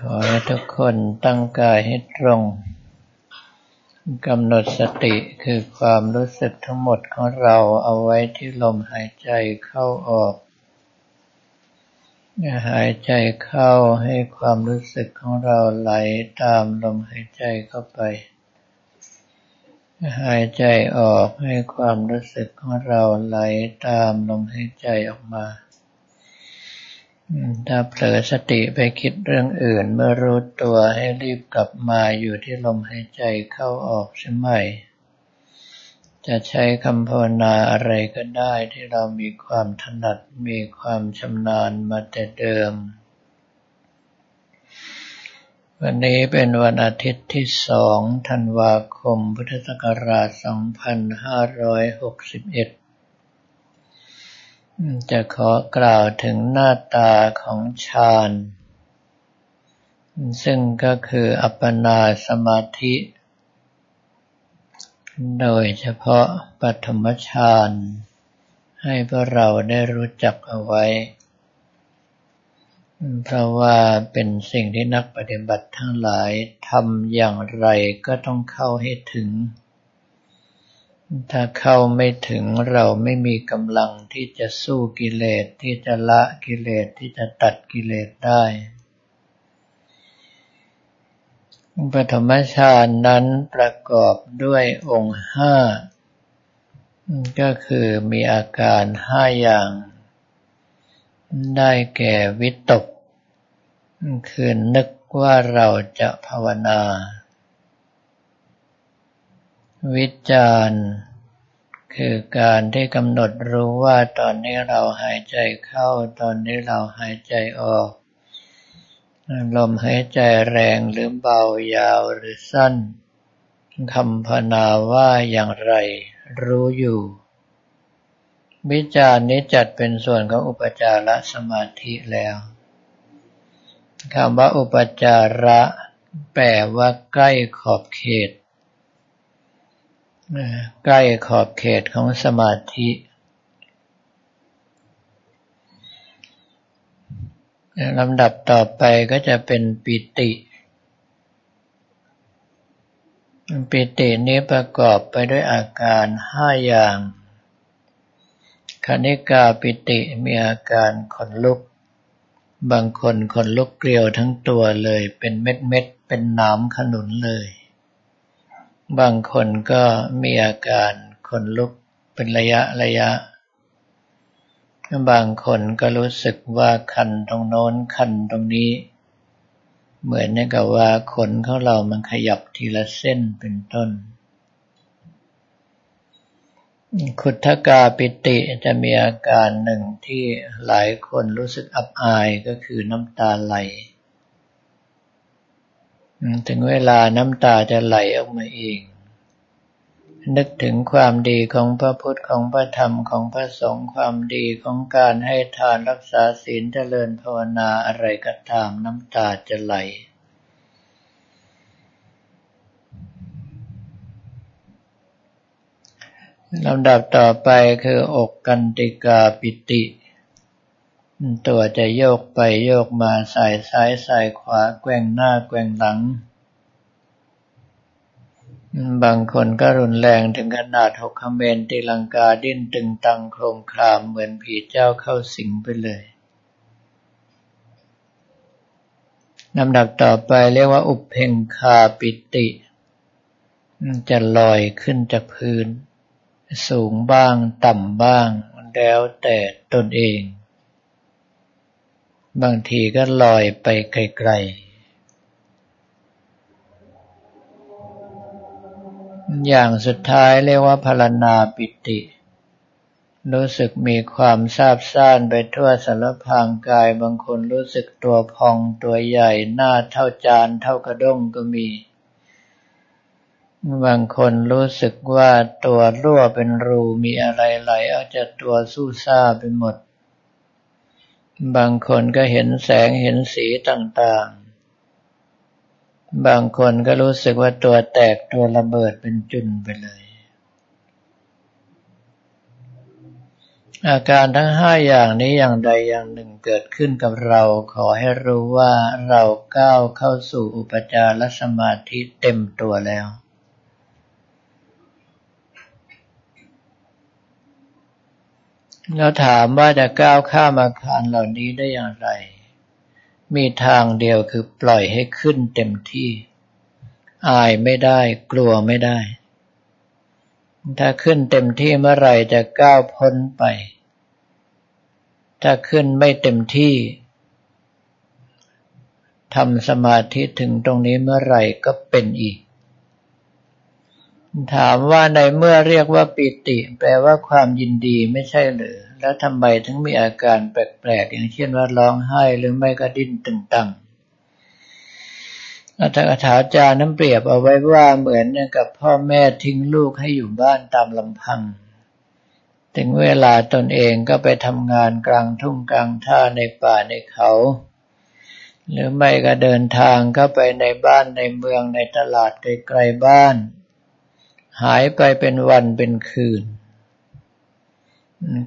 ขอให้ทุกคนตั้งกายให้ตรงกำหนดสติคือความรู้สึกทั้งหมดของเราเอาไว้ที่ลมหายใจเข้าออก หายใจเข้าให้ความรู้สึกของเราไหลตามลมหายใจเข้าไป หายใจออกให้ความรู้สึกของเราไหลตามลมหายใจออกมา ถ้าเผลอสติไปคิดเรื่องอื่น เมื่อรู้ตัวให้รีบกลับมาอยู่ที่ลมหายใจเข้าออกใช่ไหม จะใช้คำภาวนาอะไรก็ได้ที่เรามีความถนัดมีความชำนาญมาแต่เดิม วันนี้เป็นวันอาทิตย์ที่สองธันวาคมพุทธศักราช 2561 จะขอกล่าวถึงหน้าตาของฌานซึ่งก็คืออัปปนาสมาธิ โดยเฉพาะปฐมฌานให้พวกเราได้รู้จักเอาไว้ เพราะว่าเป็นสิ่งที่นักปฏิบัติทั้งหลายทำอย่างไรก็ต้องเข้าให้ถึง ถ้าเข้าไม่ถึงเราไม่มีกำลังที่จะสู้กิเลสที่จะละกิเลสที่จะตัดกิเลสได้ปฐมฌานนั้นประกอบด้วยองค์ห้าก็คือมีอาการห้าอย่าง ได้แก่วิตก คือนึกว่าเราจะภาวนา วิจารณ์ คือการที่กำหนดรู้ว่าตอนนี้เราหายใจเข้า ตอนนี้เราหายใจออก ลมหายใจแรงหรือเบายาวหรือสั้นคำพนาว่าอย่างไร รู้อยู่ วิจารณ์นี้จัดเป็นส่วนของอุปจารสมาธิแล้วคำว่าอุปจาระ แปลว่าใกล้ขอบเขต ใกล้ขอบเขตของสมาธิ ลำดับต่อไปก็จะเป็นปิติ ปิตินี้ประกอบไปด้วยอาการห้าอย่างคณิกาปิติมีอาการขนลุก บางคนขนลุกเกลียวทั้งตัวเลย เป็นเม็ดเม็ดเป็นน้ำขนุนเลย บางคนก็มีอาการขนลุกเป็นระยะระยะ บางคนก็รู้สึกว่าคันตรงโน้นคันตรงนี้ เหมือนกับว่าขนของเรามันขยับทีละเส้นเป็นต้น ขุทกาปิติจะมีอาการหนึ่งที่หลายคนรู้สึกอับอายก็คือน้ำตาไหล ถึงเวลาน้ำตาจะไหลออกมาเอง นึกถึงความดีของพระพุทธของพระธรรมของพระสงฆ์ความดีของการให้ทานรักษาศีลเจริญภาวนาอะไรก็ตามน้ำตาจะไหล ลำดับต่อไปคืออกกันติกาปิติ ตัวจะโยกไปโยกมาสายซ้ายสายขวาแกว่งหน้าแกว่งหลัง บางคนก็รุนแรงถึงขนาดหกขเมนตีลังกาดิ้นตึงตังโครงครามเหมือนผีเจ้าเข้าสิงไปเลยลำดับต่อไปเรียกว่าอุเพงคาปิติ จะลอยขึ้นจากพื้น สูงบ้างต่ำบ้าง แล้วแต่ตนเอง บางทีก็ลอยไปไกลๆ อย่างสุดท้ายเรียกว่าพลนาปิติ รู้สึกมีความซาบซ่านไปทั่วสารพางกาย บางคนรู้สึกตัวพองตัวใหญ่ หน้าเท่าจานเท่ากระด้งก็มี บางคนรู้สึกว่าตัวรั่วเป็นรูมีอะไรไหลออกจากตัวสู้ซ่าไปหมด บางคนก็เห็นแสงเห็นสีต่างๆ บางคนก็รู้สึกว่าตัวแตกตัวระเบิดเป็นจุนไปเลย อาการทั้งห้าอย่างนี้อย่างใดอย่างหนึ่งเกิดขึ้นกับเราขอให้รู้ว่าเราก้าวเข้าสู่อุปจารสมาธิเต็มตัวแล้ว เราถามว่าจะก้าวข้ามอาคารเหล่านี้ได้อย่างไร มีทางเดียวคือปล่อยให้ขึ้นเต็มที่ อายไม่ได้กลัวไม่ได้ ถ้าขึ้นเต็มที่เมื่อไรจะก้าวพ้นไป ถ้าขึ้นไม่เต็มที่ทำสมาธิถึงตรงนี้เมื่อไรก็เป็นอีก ถามว่าในเมื่อเรียกว่าปิติ แปลว่าความยินดีไม่ใช่หรือ แล้วทำไมถึงมีอาการแปลกๆ อย่างเช่นว่าร้องไห้หรือไม่ก็ดิ้นตึงตังอัตถาจารย์น้ำเปรียบเอาไว้ว่าเหมือนกับพ่อแม่ทิ้งลูกให้อยู่บ้านตามลำพัง ถึงเวลาตนเองก็ไปทำงานกลางทุ่งกลางท่าในป่าในเขา หรือไม่ก็เดินทางเข้าไปในบ้านในเมืองในตลาดไกลๆบ้าน หายไปเป็นวันเป็นคืน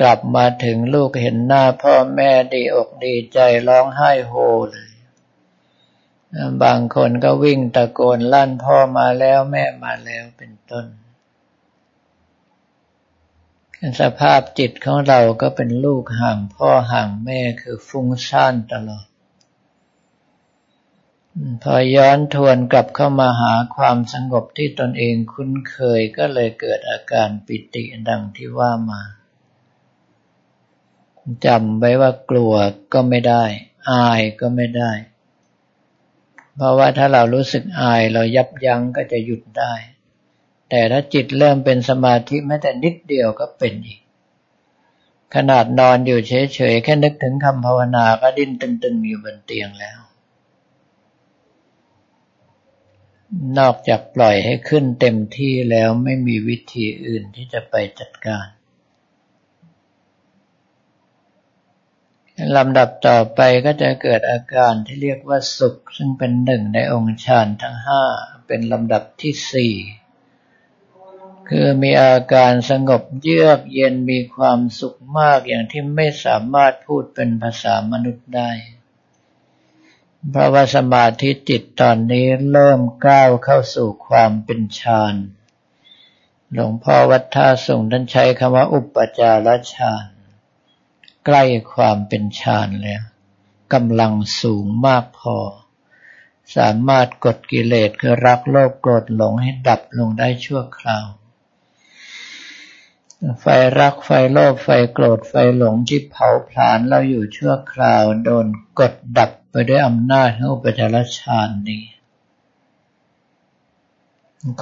กลับมาถึงลูกเห็นหน้าพ่อแม่ดีอกดีใจร้องไห้โฮเลย บางคนก็วิ่งตะโกนลั่นพ่อมาแล้วแม่มาแล้วเป็นต้น สภาพจิตของเราก็เป็นลูกห่างพ่อห่างแม่คือฟุ้งซ่านตลอด พอย้อนทวนกลับเข้ามาหาความสงบที่ตนเองคุ้นเคยก็เลยเกิดอาการปิติดังที่ว่ามาจำไว้ว่ากลัวก็ไม่ได้ อายก็ไม่ได้ เพราะว่าถ้าเรารู้สึกอายเรายับยั้งก็จะหยุดได้ แต่ถ้าจิตเริ่มเป็นสมาธิแม้แต่นิดเดียวก็เป็นอีก ขนาดนอนอยู่เฉยๆแค่นึกถึงคำภาวนาก็ดิ้นตึงๆอยู่บนเตียงแล้ว นอกจากปล่อยให้ขึ้นเต็มที่แล้วไม่มีวิธีอื่นที่จะไปจัดการลำดับต่อไปก็จะเกิดอาการที่เรียกว่าสุข ซึ่งเป็นหนึ่งในองค์ฌานทั้งห้าเป็นลำดับที่สี่คือมีอาการสงบเยือกเย็นมีความสุขมากอย่างที่ไม่สามารถพูดเป็นภาษามนุษย์ได้ เพราะว่าสมาธิจิตตอนนี้เริ่มก้าวเข้าสู่ความเป็นฌานหลวงพ่อวัดท่าส่งท่านใช้คำว่าอุปจารฌานใกล้ความเป็นฌานแล้วกำลังสูงมากพอ สามารถกดกิเลสคือรักโลภโกรธหลงให้ดับลงได้ชั่วคราว ไฟรักไฟโลภไฟโกรธไฟหลงที่เผาผลาญเราอยู่ชั่วคราว โดนกดดับ ไปด้วยอำนาจของอุปจารฌานนี้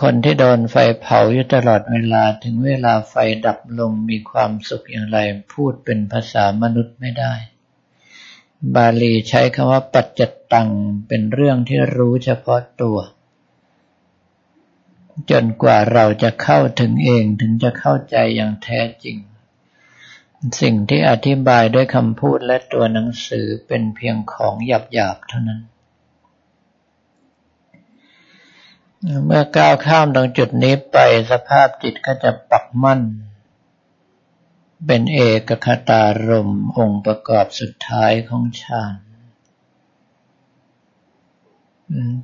คนที่โดนไฟเผาอยู่ตลอดเวลาถึงเวลาไฟดับลงมีความสุขอย่างไรพูดเป็นภาษามนุษย์ไม่ได้ บาลีใช้คำว่าปัจจตังเป็นเรื่องที่รู้เฉพาะตัว จนกว่าเราจะเข้าถึงเองถึงจะเข้าใจอย่างแท้จริง สิ่งที่อธิบายด้วยคำพูดและตัวหนังสือเป็นเพียงของหยาบๆเท่านั้น เมื่อก้าวข้ามตรงจุดนี้ไปสภาพจิตก็จะปักมั่น เป็นเอกคตารมองค์ประกอบสุดท้ายของฌาน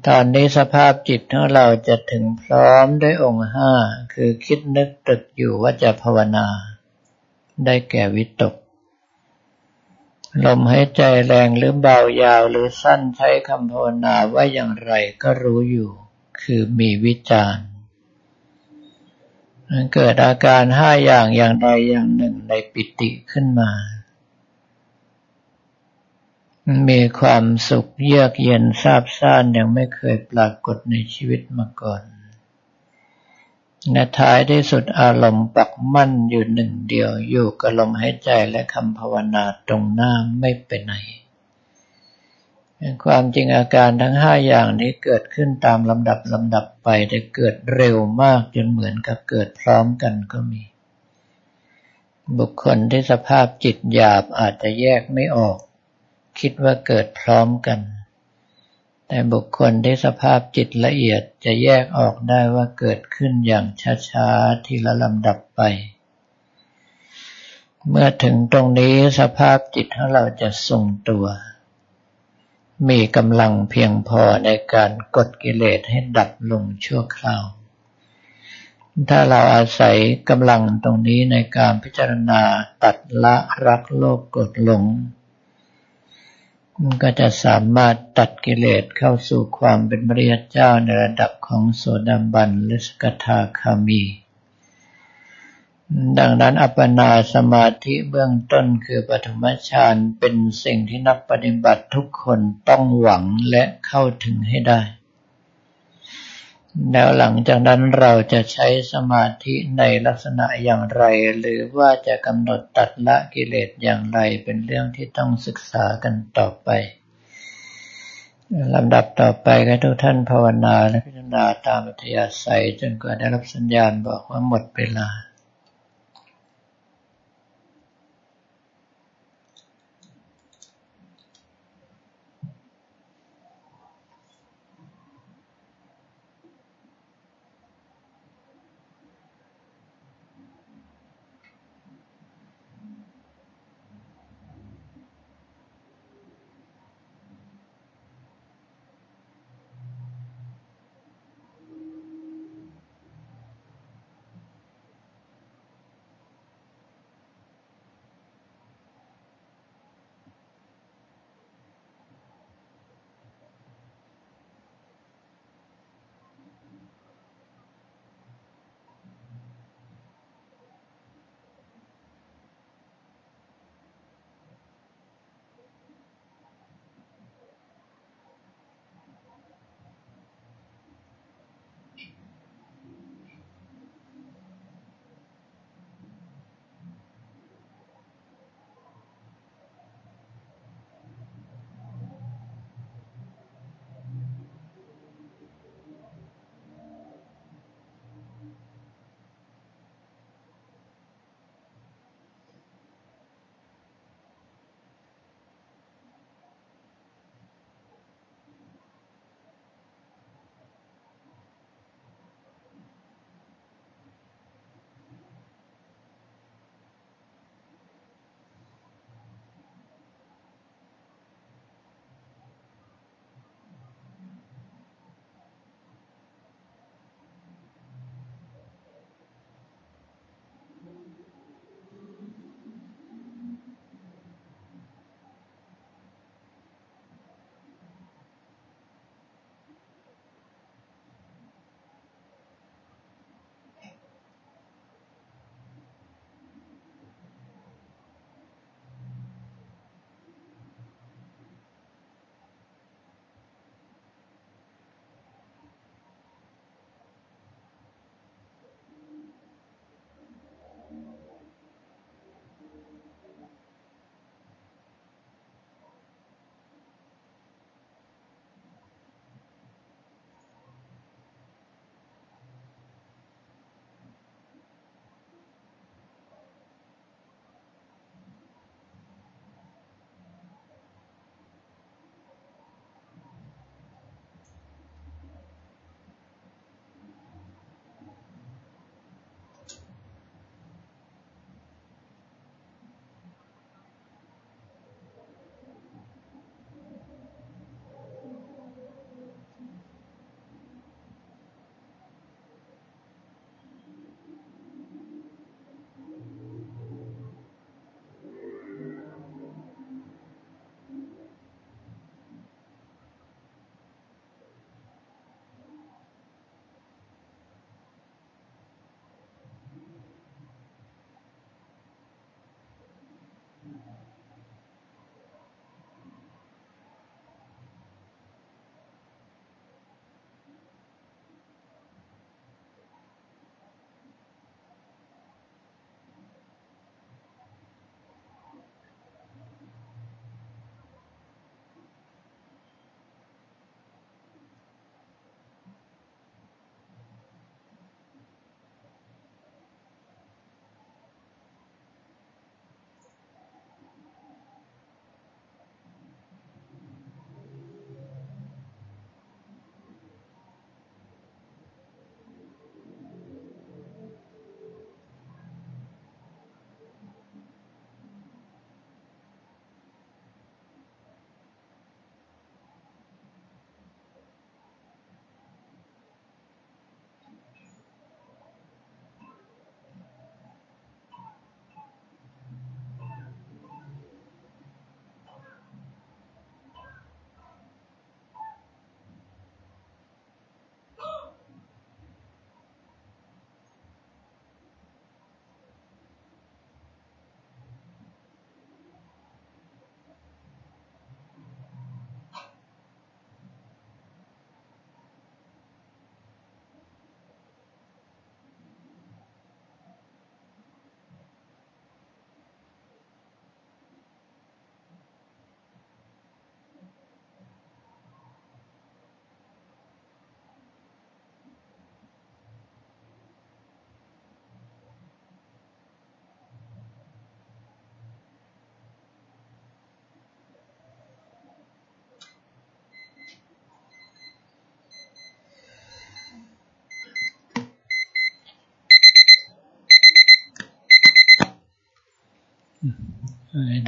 ตอนนี้สภาพจิตของเราจะถึงพร้อมด้วยองค์ห้าคือคิดนึกตรึกอยู่ว่าจะภาวนา ได้แก่วิตก ลมหายใจแรงหรือเบายาวหรือสั้นใช้คำภาวนาว่าอย่างไรก็รู้อยู่ คือมีวิจารณ์เกิดอาการห้าอย่างอย่างใดอย่างหนึ่งในปิติขึ้นมา มีความสุขเยือกเย็นซาบซ่านยังไม่เคยปรากฏในชีวิตมาก่อน ในท้ายที่สุดอารมณ์ปักมั่นอยู่หนึ่งเดียวอยู่กับลมหายใจและคำภาวนาตรงหน้าไม่ไปไหน ความจริงอาการทั้งห้าอย่างนี้เกิดขึ้นตามลำดับลำดับไปแต่เกิดเร็วมากจนเหมือนกับเกิดพร้อมกันก็มี บุคคลที่สภาพจิตหยาบอาจจะแยกไม่ออก คิดว่าเกิดพร้อมกัน แต่บุคคลที่สภาพจิตละเอียดจะแยกออกได้ว่าเกิดขึ้นอย่างช้าๆ ทีละลำดับไป เมื่อถึงตรงนี้สภาพจิตของเราจะทรงตัว มีกำลังเพียงพอในการกดกิเลสให้ดับลงชั่วคราว ถ้าเราอาศัยกำลังตรงนี้ในการพิจารณาตัดละรักโลภกดหลง ก็จะสามารถตัดกิเลสเข้าสู่ความเป็นบริยเจ้าในระดับของโสดาบันหรือสกทาคามี ดังนั้นอัปปนาสมาธิเบื้องต้นคือปฐมฌานเป็นสิ่งที่นักปฏิบัติทุกคนต้องหวังและเข้าถึงให้ได้ แล้วหลังจากนั้นเราจะใช้สมาธิในลักษณะอย่างไร หรือว่าจะกำหนดตัดละกิเลสอย่างไรเป็นเรื่องที่ต้องศึกษากันต่อไปลำดับต่อไปก็ทุกท่านภาวนาและพิจารณาตามอัธยาศัยจนกว่าได้รับสัญญาณบอกว่าหมดเวลา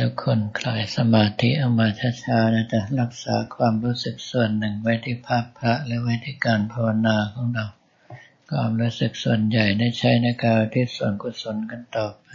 ทุกคนคลายสมาธิออกมาช้าๆนะจ๊ะรักษาความรู้สึกส่วนหนึ่งไว้ที่ภาพพระและไว้ที่การภาวนาของเราความรู้สึกส่วนใหญ่ได้ใช้ในการที่ส่วนกุศลกันต่อไป